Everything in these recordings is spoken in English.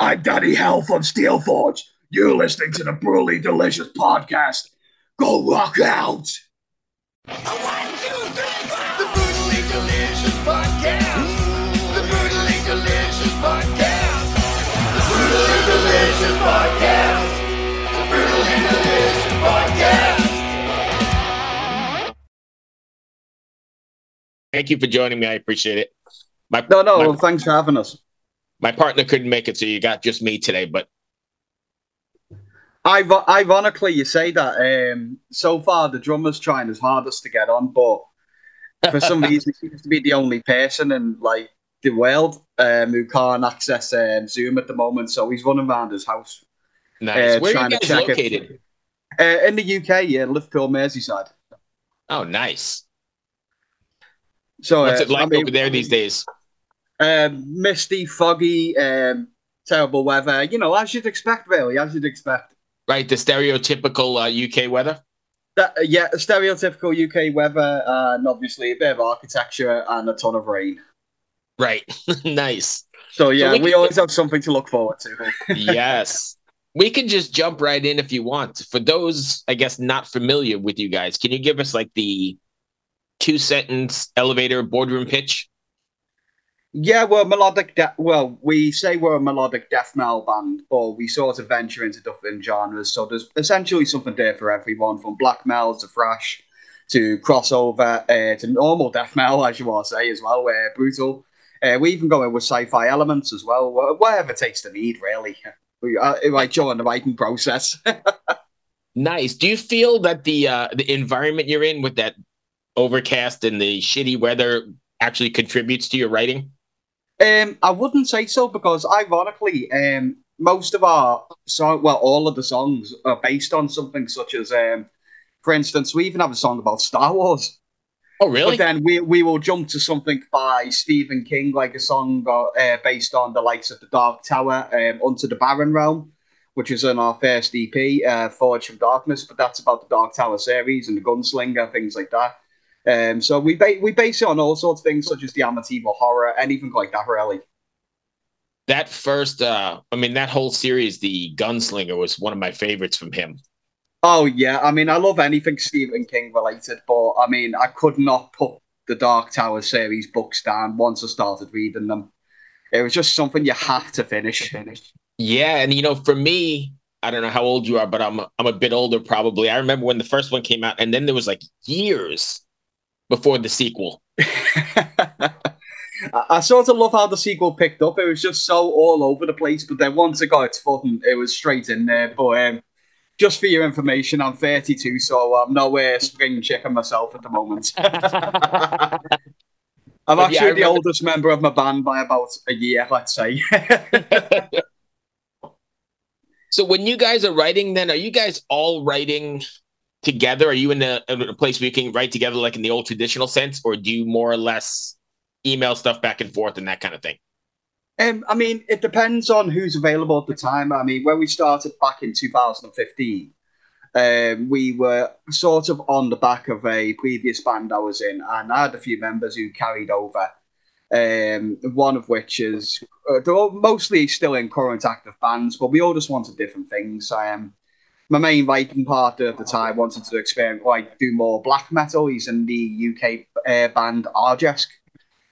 I'm Danny Hell from Steel Forge. You're listening to the Brutally Delicious podcast. Go rock out! One, two, three, four. The Brutally Delicious Podcast. The Brutally Delicious Podcast. The Brutally Delicious Podcast. The Brutally Delicious Podcast. Thank you for joining me. I appreciate it. My, No, no, my, well, thanks for having us. My partner couldn't make it, so you got just me today. But ironically, you say that. Um, so far, the drummer's trying his hardest to get on, but for some reason, he seems to be the only person in like the world um, who can't access um, Zoom at the moment. So he's running around his house nice. Uh, Where are trying you to guys check it. uh, in the UK. Yeah, Liverpool, Merseyside. Oh, nice. So What's uh, it like I mean, over there these days? Um, misty, foggy, um, terrible weather. You know, as you'd expect, really, as you'd expect. Right, the stereotypical uh, UK weather. That, uh, yeah, stereotypical UK weather, and obviously a bit of architecture and a ton of rain. Right, nice. So yeah, we we, can- always have something to look forward to. yes. We can just jump right in if you want. For those, I guess, not familiar with you guys, can you give us like the two sentence elevator boardroom pitch? Yeah, we're melodic. De- well, we say we're a melodic death metal band, but we sort of venture into different genres. So there's essentially something there for everyone, from black metal to thrash to crossover uh, to normal death metal, as you want to say as well, where brutal. Uh, we even go in with sci-fi elements as well, whatever takes the need, really. We, uh, like the writing process. Nice. Do you feel that the uh, the environment you're in with that overcast and the shitty weather actually contributes to your writing? Um, I wouldn't say so because, ironically, um, most of our song, well, all of the songs are based on something such as, um, for instance, we even have a song about Star Wars. Oh, really? But then we we will jump to something by Stephen King, like a song uh, based on the likes of the Dark Tower, um, Unto the Barren Realm, which is in our first EP, uh, Forge from Darkness. But that's about the Dark Tower series and the Gunslinger, things like that. Um, so we ba- we base it on all sorts of things such as the Amityville horror, and anything like that, really. that first, uh, I mean, that whole series, the Gunslinger, was one of my favorites from him. Oh yeah, I mean I love anything Stephen King related, but I mean I could not put the Dark Tower series books down once I started reading them. It was just something you have to finish. Yeah, and you know, for me, I don't know how old you are, but I'm I'm a bit older probably. I remember when the first one came out, and then there was like years before the sequel. I, I sort of love how the sequel picked up. It was just so all over the place, but then once it got its footing, it was straight in there. But um, just for your information, I'm 32, so I'm nowhere spring chicken myself at the moment. I'm But yeah, I actually the oldest member of my band by about a year, let's say. so when you guys are writing, then are you guys all writing together? Are you in a, a place where you can write together, like in the old traditional sense, or do you more or less email stuff back and forth and that kind of thing? Um, I mean, it depends on who's available at the time. I mean, when we started back in 2015, um, we were sort of on the back of a previous band I was in, and I had a few members who carried over. Um, one of which is uh, they're all mostly still in current active bands, but we all just wanted different things. I am. My main writing partner at the time wanted to experiment, like do more black metal. He's in the UK uh, band Arjesk. Uh,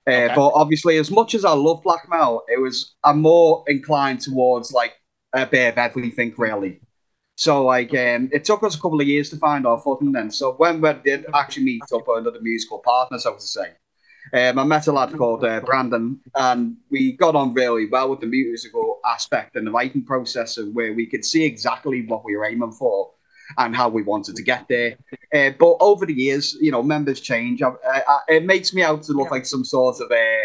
Okay. But obviously, as much as I love black metal, it was I'm more inclined towards like a bit of everything, really. So like, um, it took us a couple of years to find our footing. Then, so when we did actually meet up with another musical partner, so was to say, um, I met a lad called uh, Brandon, and we got on really well with the musical aspect and the writing process, and where we could see exactly what we were aiming for and how we wanted to get there. Uh, but over the years, you know, members change. I, I, I, it makes me out to look like some sort of a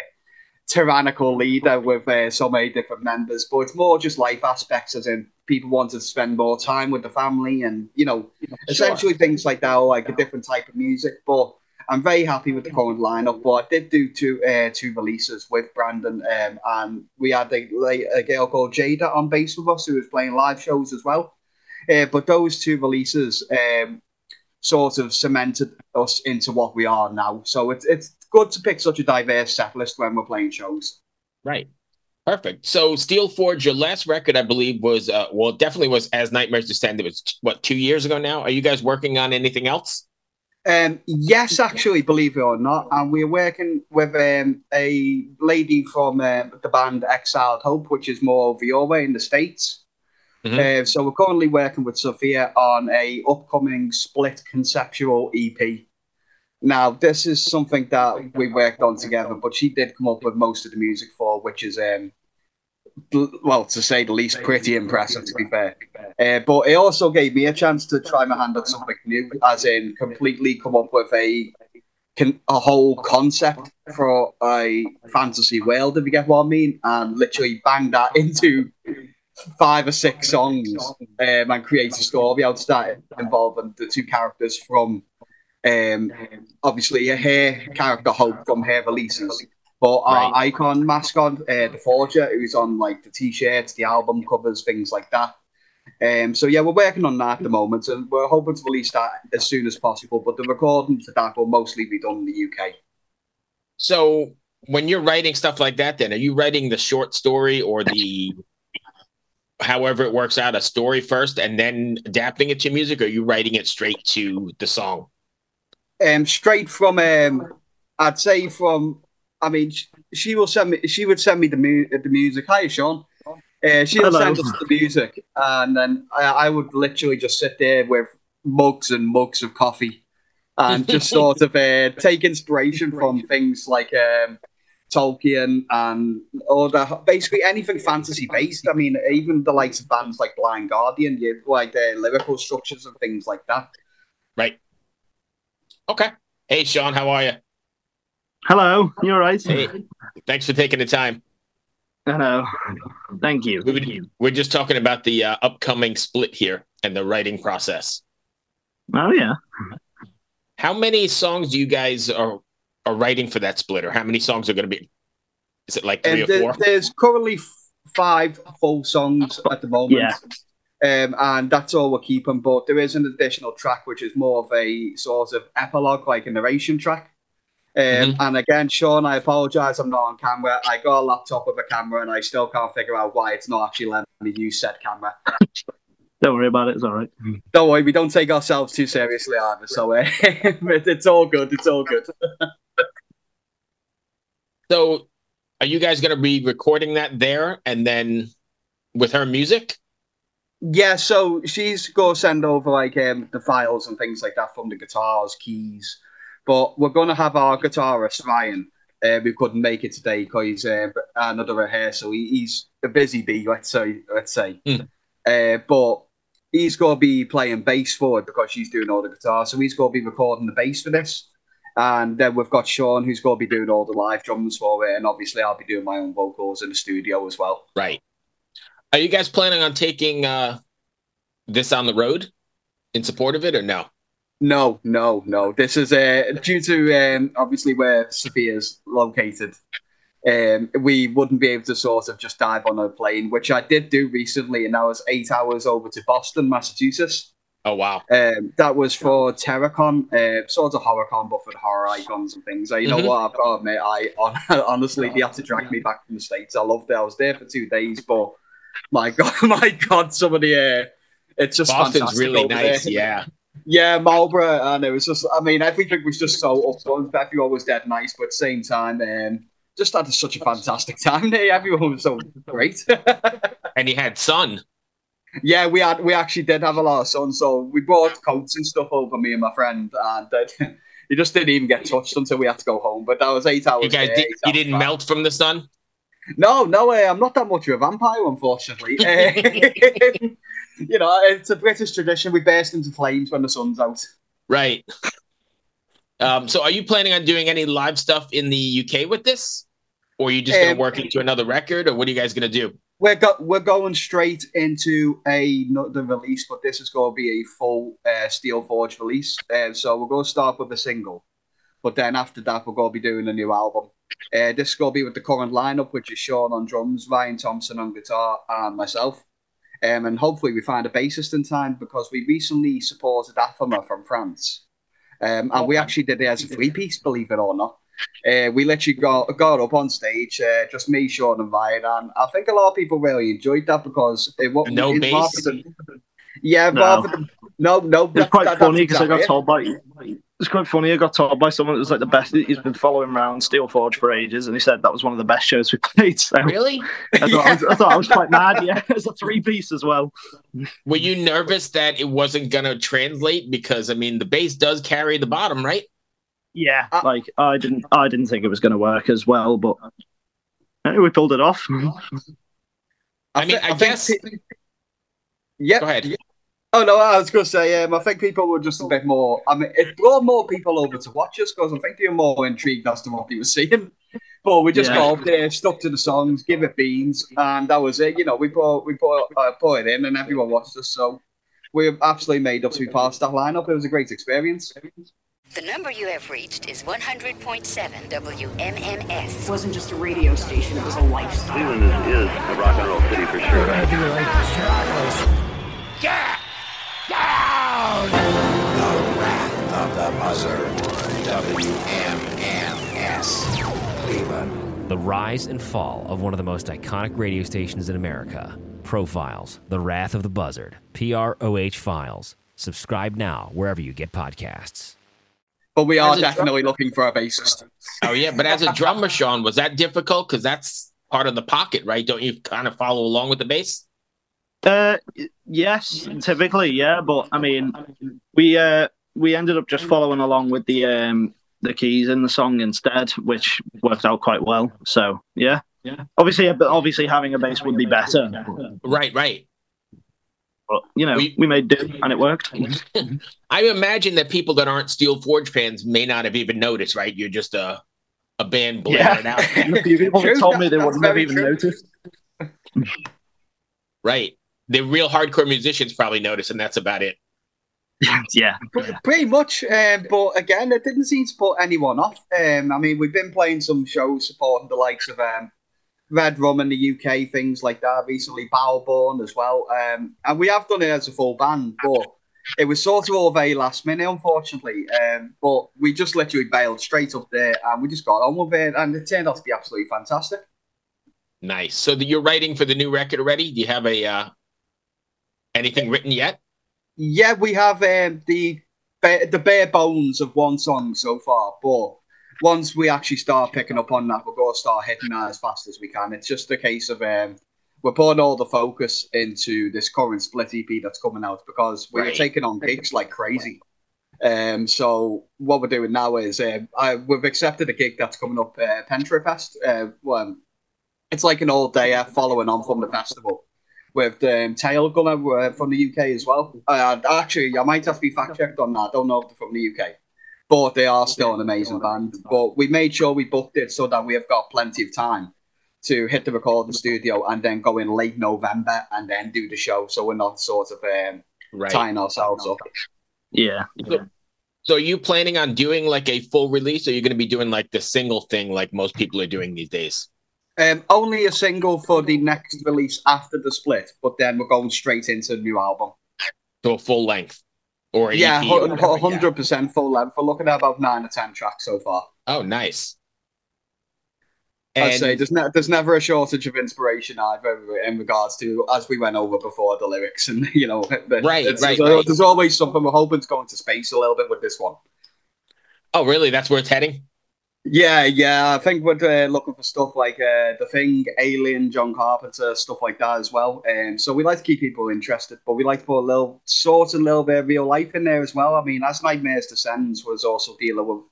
tyrannical leader with uh, so many different members, but it's more just life aspects, as in people wanted to spend more time with the family, and you know, essentially things like that, or like a different type of music. But I'm very happy with the current lineup. But I did do two uh, two releases with Brandon, um, and we had a, a girl called Jada on bass with us who was playing live shows as well. Uh, but those two releases um, sort of cemented us into what we are now. So it's it's good to pick such a diverse set list when we're playing shows. Right. Perfect. So Steel Forge, your last record, I believe, was uh, well, definitely was as Nightmares Descend. It was what two years ago now. Are you guys working on anything else? Um, yes, actually, believe it or not, and we're working with um, a lady from um, the band Exiled Hope, which is more over your way in the states. Mhm. Uh, so we're currently working with Sophia on a upcoming split conceptual EP. Now, this is something that we worked on together, but she did come up with most of the music for, which is, um, well, to say the least, pretty impressive, to be fair. Uh, but it also gave me a chance to try my hand at something new, as in completely come up with a a whole concept for a fantasy world, if you get what I mean, and literally bang that into five or six songs um, and create a story out of that involving the two characters from um, obviously her character Hope from her releases. But our Right. icon mascot, uh, the Forger, who's on like the t-shirts, the album covers, things like that. Um, so yeah, we're working on that at the moment, and we're hoping to release that as soon as possible. But the recording for that will mostly be done in the UK. So when you're writing stuff like that, then are you writing the short story or the however it works out, a story first and then adapting it to music, or are you writing it straight to the song? Um, straight from um, I'd say from. I mean, sh- she will send me. She would send me the mu- the music. Hi, Sean. Uh, she would send us the music, and then I, I would literally just sit there with mugs and mugs of coffee, and just sort of uh, take inspiration from things like um, Tolkien and other, basically anything fantasy based. I mean, even the likes of bands like Blind Guardian, you like their lyrical structures and things like that. Right. Okay. Hey, Sean, how are you? Hello, you all right? Hey, thanks for taking the time. Hello. Thank you. We would- We're just talking about the uh, upcoming split here and the writing process. Oh yeah. How many songs do you guys are are writing for that split, or how many songs are going to be? Is it like three And or there- four? there's currently f- five full songs at the moment. Yeah. Um, and that's all we're keeping. But there is an additional track which is more of a sort of epilogue, like a narration track. Um, Mhm. And again, Sean, I apologize. I'm not on camera. I got a laptop with a camera, and I still can't figure out why it's not actually letting me use said camera. Don't worry about it. It's all right. Don't worry, we don't take ourselves too seriously either. So uh, it's all good. It's all good. So, are you guys going to be recording that there and then with her music? Yeah, so she's going to send over like um, the files and things like that from the guitars, keys. But we're going to have our guitarist Ryan. Uh, who couldn't make it today because he's uh, another rehearsal. He, he's a busy bee, let's say. Let's say. Hmm. Uh, but he's going to be playing bass for it because she's doing all the guitar. So he's going to be recording the bass for this. And then we've got Sean who's going to be doing all the live drums for it. And obviously, I'll be doing my own vocals in the studio as well. Right. Are you guys planning on taking uh, this on the road in support of it, or no? No, no, no. This is uh, due to um, obviously where Sophia's located. Um, we wouldn't be able to sort of just dive on a plane, which I did do recently, and that was eight hours over to Boston, Massachusetts. Oh wow. Um, that was for TerraCon, uh, sort of HorrorCon, but for horror icons and things. Uh, you know Mhm. what? I've got to admit, I hon- honestly, they had to drag me back from the states. I loved it. I was there for two days, but my god, my god, some of the uh, it's just Boston's really nice. there. Yeah. Yeah, Marlborough, and it was just, I mean, everything was just so upfront. Everyone was dead nice, but at the same time, um, just had such a fantastic time there. Everyone was so great. And he had sun. yeah, we had, we actually did have a lot of sun, so we brought coats and stuff over me and my friend, and uh, he just didn't even get touched until we had to go home. But that was eight hours. You guys there, did, you didn't back. melt from the sun. No, no way. I'm not that much of a vampire, unfortunately. Um, you know, it's a British tradition. We burst into flames when the sun's out. Right. Um, so, are you planning on doing any live stuff in the UK with this, or are you just going Um, to work into another record, or what are you guys going to do? We're go- we're going straight into a another release, but this is going to be a full uh, Steel Forge release. Uh, so we're going to start with a single, but then after that we're going to be doing a new album. Uh, this is going to be with the current lineup, which is Sean on drums, Ryan Thompson on guitar, and myself. Um, and hopefully we find a bassist in time because we recently supported Athema from France. Um, and we actually did it as a three piece, believe it or not. Uh, we literally got got up on stage, uh, just me, Sean, and Ryan, and I think a lot of people really enjoyed that because it was No bass? than- yeah, No. than, no, no, It's that- quite that- funny because I got exactly told by it's quite funny. I got told by someone that was like the best. He's been following around Steel Forge for ages, and he said that was one of the best shows we played. So Really? I, thought I, was, I thought I was quite mad. Yeah, it's a three piece as well. Were you nervous that it wasn't gonna translate? Because I mean, the bass does carry the bottom, right? Yeah, Uh, like I didn't, I didn't think it was going to work as well, but eh, we pulled it off. I mean, thi- I think guess- pe- yeah. Go ahead. Oh no, I was going to say, um, I think people were just a bit more. I mean, it brought more people over to watch us because I think they were more intrigued as to what they were seeing. But we just Yeah. got up there, stuck to the songs, give it beans, and that was it. You know, we put we put uh, put it in, and everyone watched us. So we absolutely made up to be part of that lineup. It was a great experience. The number you have reached is 100.7 WMMS. It wasn't just a radio station, it was a lifestyle. Cleveland is, is a rock and roll city for sure. Of the Buzzard. WMMS. Cleveland. The rise and fall of one of the most iconic radio stations in America. Profiles, The Wrath of the Buzzard, PROH Files. Subscribe now wherever you get podcasts. But we are As a drum- definitely looking for a bassist. Oh yeah, but as a drummer, Sean, was that difficult? Because that's part of the pocket, right? Don't you kind of follow along with the bass? Uh, yes, typically, yeah, but I mean, we uh we ended up just following along with the um the keys in the song instead, which worked out quite well. So yeah, yeah. Obviously, obviously having a bass would be better, Right, right. but you know, We- we made do and it worked. I imagine that people that aren't Steel Forge fans may not have even noticed, right? You're just a a band blaring out, And a few people told me they wouldn't have even true. noticed. right? The real hardcore musicians probably notice, and that's about it. yeah, Pretty- Pretty much, um, but again, it didn't seem to put anyone off. Um, I mean, we've been playing some shows supporting the likes of um, Red Rum in the UK, things like that. Recently, Bowborn as well, um, and we have done it as a full band, but it was sort of all very last minute, unfortunately. Um, but we just literally bailed straight up there, and we just got on with it, and it turned out to be absolutely fantastic. Nice. So the, you're writing for the new record already? Do you have a uh, anything written yet? Yeah, we have um, the ba- the bare bones of one song so far, but once we actually start picking up on that, we're going to start hitting that as fast as we can. It's just a case of um, we're putting all the focus into this current split EP that's coming out because we're Right. taking on gigs like crazy. Um, so what we're doing now is um, I, we've accepted a gig that's coming up, uh, Pentra Fest. Uh, well, it's like an all day following on from the festival with um, Tailgunner uh, from the UK as well. Uh, actually, I might have to be fact checked on that. I don't know if they're from the UK, but they are still an amazing band. But we made sure we booked it so that we have got plenty of time to hit the recording studio and then go in late November and then do the show. So we're not sort of um, Right. tying ourselves up. yeah. So are you planning on doing like a full release, or are you going to be doing like the single thing like most people are doing these days? Um, only a single for the next release after the split, but then we're going straight into the new album. So a full length, or Yeah, EP or yeah. hundred percent full length. We're looking at about nine or ten tracks so far. Oh, nice. I'd say there's, ne- there's never a shortage of inspiration either in regards to as we went over before the lyrics and you know the- Right, right, there's, right. there's always something we're hoping to go into space a little bit with this one. oh, really? That's where it's heading. Yeah, yeah, I think we're uh, looking for stuff like uh, the Thing, Alien, John Carpenter, stuff like that as well. Um, so we like to keep people interested, but we like to put a little sort of little bit of real life in there as well. I mean, as Nightmares Descends was also dealing with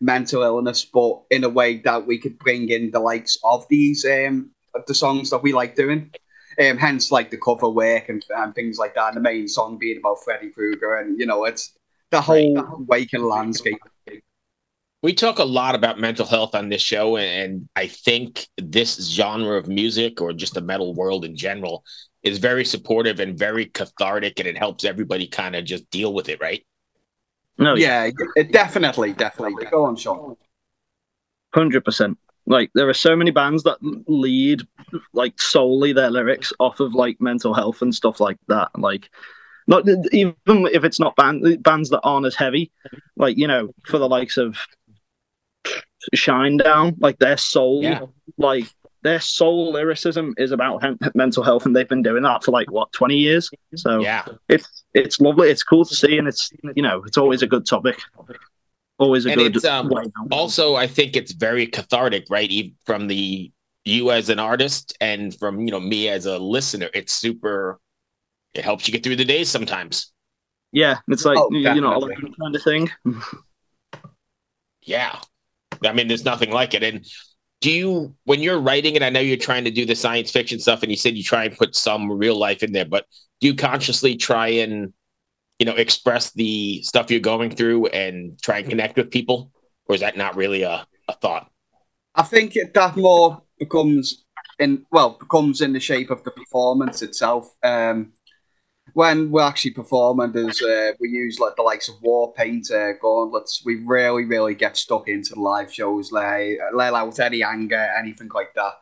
mental illness, but in a way that we could bring in the likes of these um the songs that we like doing. Um, hence, like the cover work and, and things like that. And the main song being about Freddy Krueger, and you know, it's the whole waking landscape. We talk a lot about mental health on this show, and I think this genre of music, or just the metal world in general, is very supportive and very cathartic, and it helps everybody kind of just deal with it, right? No, yeah, yeah, it definitely, definitely. Go on, Sean. hundred percent. Like there are so many bands that lead like solely their lyrics off of like mental health and stuff like that. Like, not even if it's not band bands that aren't as heavy. Like you know, for the likes of Shinedown, like their soul, Yeah. like their soul lyricism is about hem- mental health, and they've been doing that for like what twenty years. So Yeah. it's it's lovely, it's cool to see, and it's you know it's always a good topic, always a And good it's, um. Also, I think it's very cathartic, right? E- From the you as an artist and from you know me as a listener, it's super. It helps you get through the days sometimes. Yeah, it's like Oh, you know like kind of thing. Yeah. I mean, there's nothing like it. And do you, when you're writing it, I know you're trying to do the science fiction stuff and you said you try and put some real life in there, but do you consciously try and, you know, express the stuff you're going through and try and connect with people? Or is that not really a, a thought? I think it, that more becomes in well becomes in the shape of the performance itself. Um, when we're actually performing, there's uh, we use like the likes of war paint, uh, gauntlets. We really, really get stuck into the live shows, like let out any anger, anything like that.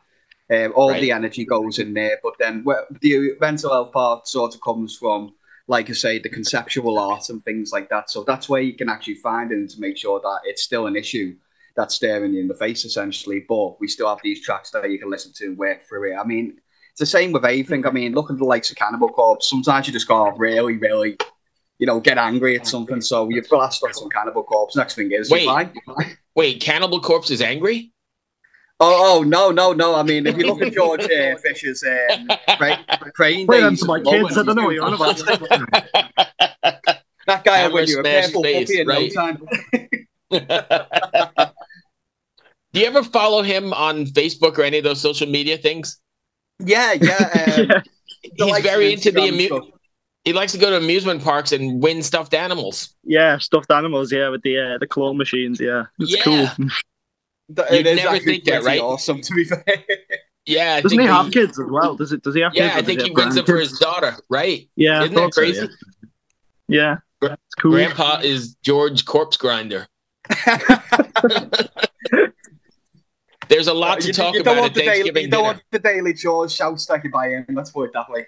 Um, all Right. the energy goes in there, but then the mental health part sort of comes from, like I say, the conceptual art and things like that. So that's where you can actually find it and to make sure that it's still an issue that's staring you in the face, essentially. But we still have these tracks that you can listen to and work through it. I mean, it's the same with anything. I mean, look at the likes of Cannibal Corpse. Sometimes you just go really, really, you know, get angry at something. So you blast on some Cannibal Corpse. Next thing is, Wait. you're fine. You're fine. Wait, Cannibal Corpse is angry? Oh, oh, no, no, no. I mean, if you look at George uh, Fisher's um, Cra- Crane Play them Days, to my at the moment, kids. I don't know what you're on about. That guy will win you a smash purple face, puppy in right? no time. Do you ever follow him on Facebook or any of those social media things? Yeah, yeah. Um, Yeah. He's likes of very into the Instagram amu- he likes to go to amusement parks and win stuffed animals. Yeah, stuffed animals. Yeah, with the uh, the claw machines. Yeah, it's Yeah. cool. That- You'd it is never think that, right? Awesome, to be fair. Yeah, I Doesn't think he have he- kids as well? Does it? Does he have kids? Yeah, or I think he have wins it for his daughter, right? Yeah, Isn't that thought so, crazy? yeah. Yeah, it's cool. Grandpa is George Corpse Grinder. There's a lot uh, to You- talk you about at the daily, You don't dinner. want the daily chores shouts you buy in. Let's put it that way.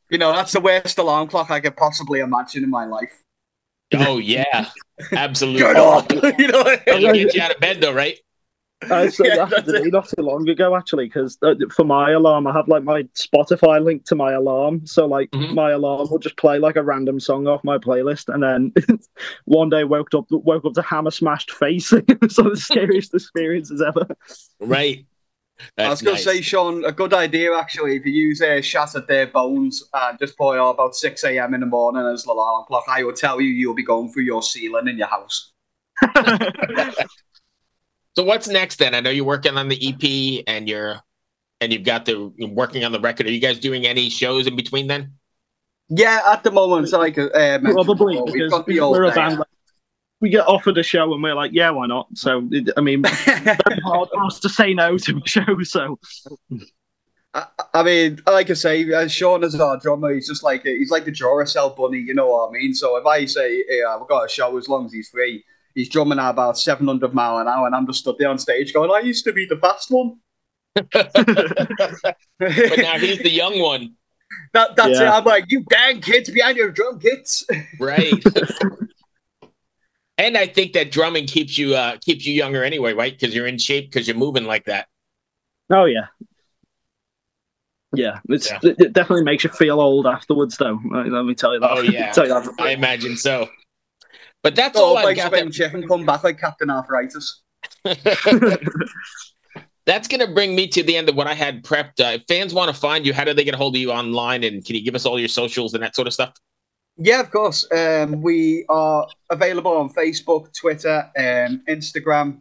you know, that's the worst alarm clock I could possibly imagine in my life. Oh yeah, absolutely. Get up! you know, It'll get you out of bed though, right? I said Yeah, that today not too long ago actually because uh, for my alarm I have like my Spotify link to my alarm so like Mhm. my alarm will just play like a random song off my playlist and then one day woke up woke up to Hammer Smashed Face it was one of the scariest experiences ever Right. That's I was going nice. to say, Sean, a good idea actually. If you use uh, Shattered Their Bones and just put it on about 6 a.m. in the morning as the alarm clock, I will tell you you'll be going through your ceiling in your house. So what's next then? I know you're working on the EP and you're and you've got the you're working on the record. Are you guys doing any shows in between then? Yeah, at the moment, like uh, probably before, we've because got the we're a band like, we get offered a show and we're like yeah why not so it- I mean very hard for us to say no to a show so I, I mean, like I say, uh, Sean is our drummer. He's just like he's like the Duracell bunny, you know what I mean. So if I say, "Yeah, we've got a show," as long as he's free, he's drumming at about seven hundred mile an hour, and I'm just stood there on stage going, "I used to be the fast one." But now he's the young one, that, that's it. I'm like, you dang kids behind your drum kits. right? and I think that drumming keeps you uh keeps you younger anyway, right? Because you're in shape because you're moving like that. oh yeah yeah it's Yeah. It, it definitely makes you feel old afterwards though let let me tell you that Oh, yeah. tell you that. I imagine so. But that's Oh, all I've like got. spin chip and come back like Captain Arthritis. that's going to bring me to the end of what I had prepped. Uh, if fans want to find you, how do they get a hold of you online? And can you give us all your socials and that sort of stuff? Yeah, of course. Um, we are available on Facebook, Twitter, um, Instagram,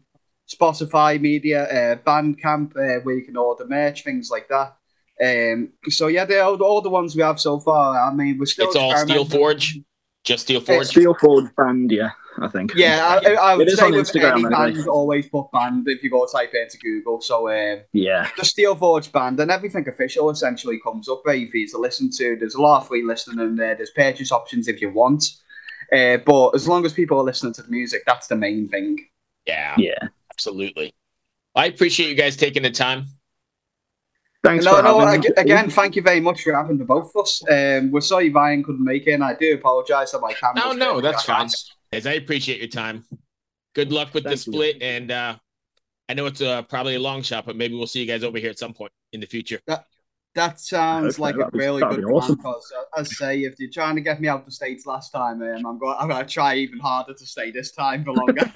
Spotify Media, uh, Bandcamp, uh, where you can order merch, things like that. Um, so yeah, they're all, all the ones we have so far. I mean, we're still It's all Steel. Forge, just Steel Forge. Steel Forge band yeah I think Yeah, I, I would It is say on with Instagram, any anyway. band, always put band if you go type into Google. So um, yeah the Steel Forge band and everything official essentially comes up ready for you to listen to. There's a lot of free listening in there. There's purchase options if you want. Uh, but as long as people are listening to the music, that's the main thing. Yeah, yeah absolutely. I appreciate you guys taking the time. Thanks no, for no. having ag- Again, thank you very much for having the both of us. Um, we're sorry Ryan couldn't make it, and I do apologise that my camera. No, no, that's fine. As I appreciate your time. Good luck with the Thank you. split, and uh, I know it's uh, probably a long shot, but maybe we'll see you guys over here at some point in the future. That sounds Okay, like a really good be awesome. plan. Because, uh, as I say, if you're trying to get me out of the states last time, um, I'm going. I'm going to try even harder to stay this time for longer.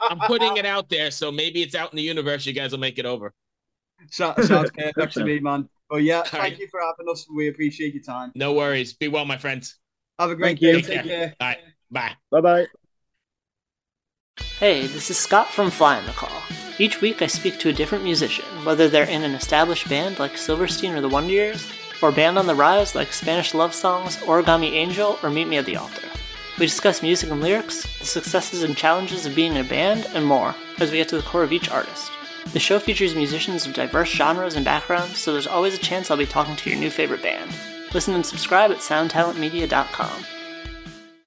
I'm putting it out there, so maybe it's out in the universe. You guys will make it over. So, sounds perfect to me, man. But yeah, thank right. you for having us. We appreciate your time. No worries. Be well, my friends. Have a great Thank you. day. Take Take care. care. All right. Bye. Bye bye. Hey, this is Scott from Fly on the Call. Each week I speak to a different musician, whether they're in an established band like Silverstein or the Wonder Years, or a band on the rise like Spanish Love Songs, Origami Angel, or Meet Me at the Altar. We discuss music and lyrics, the successes and challenges of being in a band, and more, as we get to the core of each artist. The show features musicians of diverse genres and backgrounds, so there's always a chance I'll be talking to your new favorite band. Listen and subscribe at soundtalentmedia.com.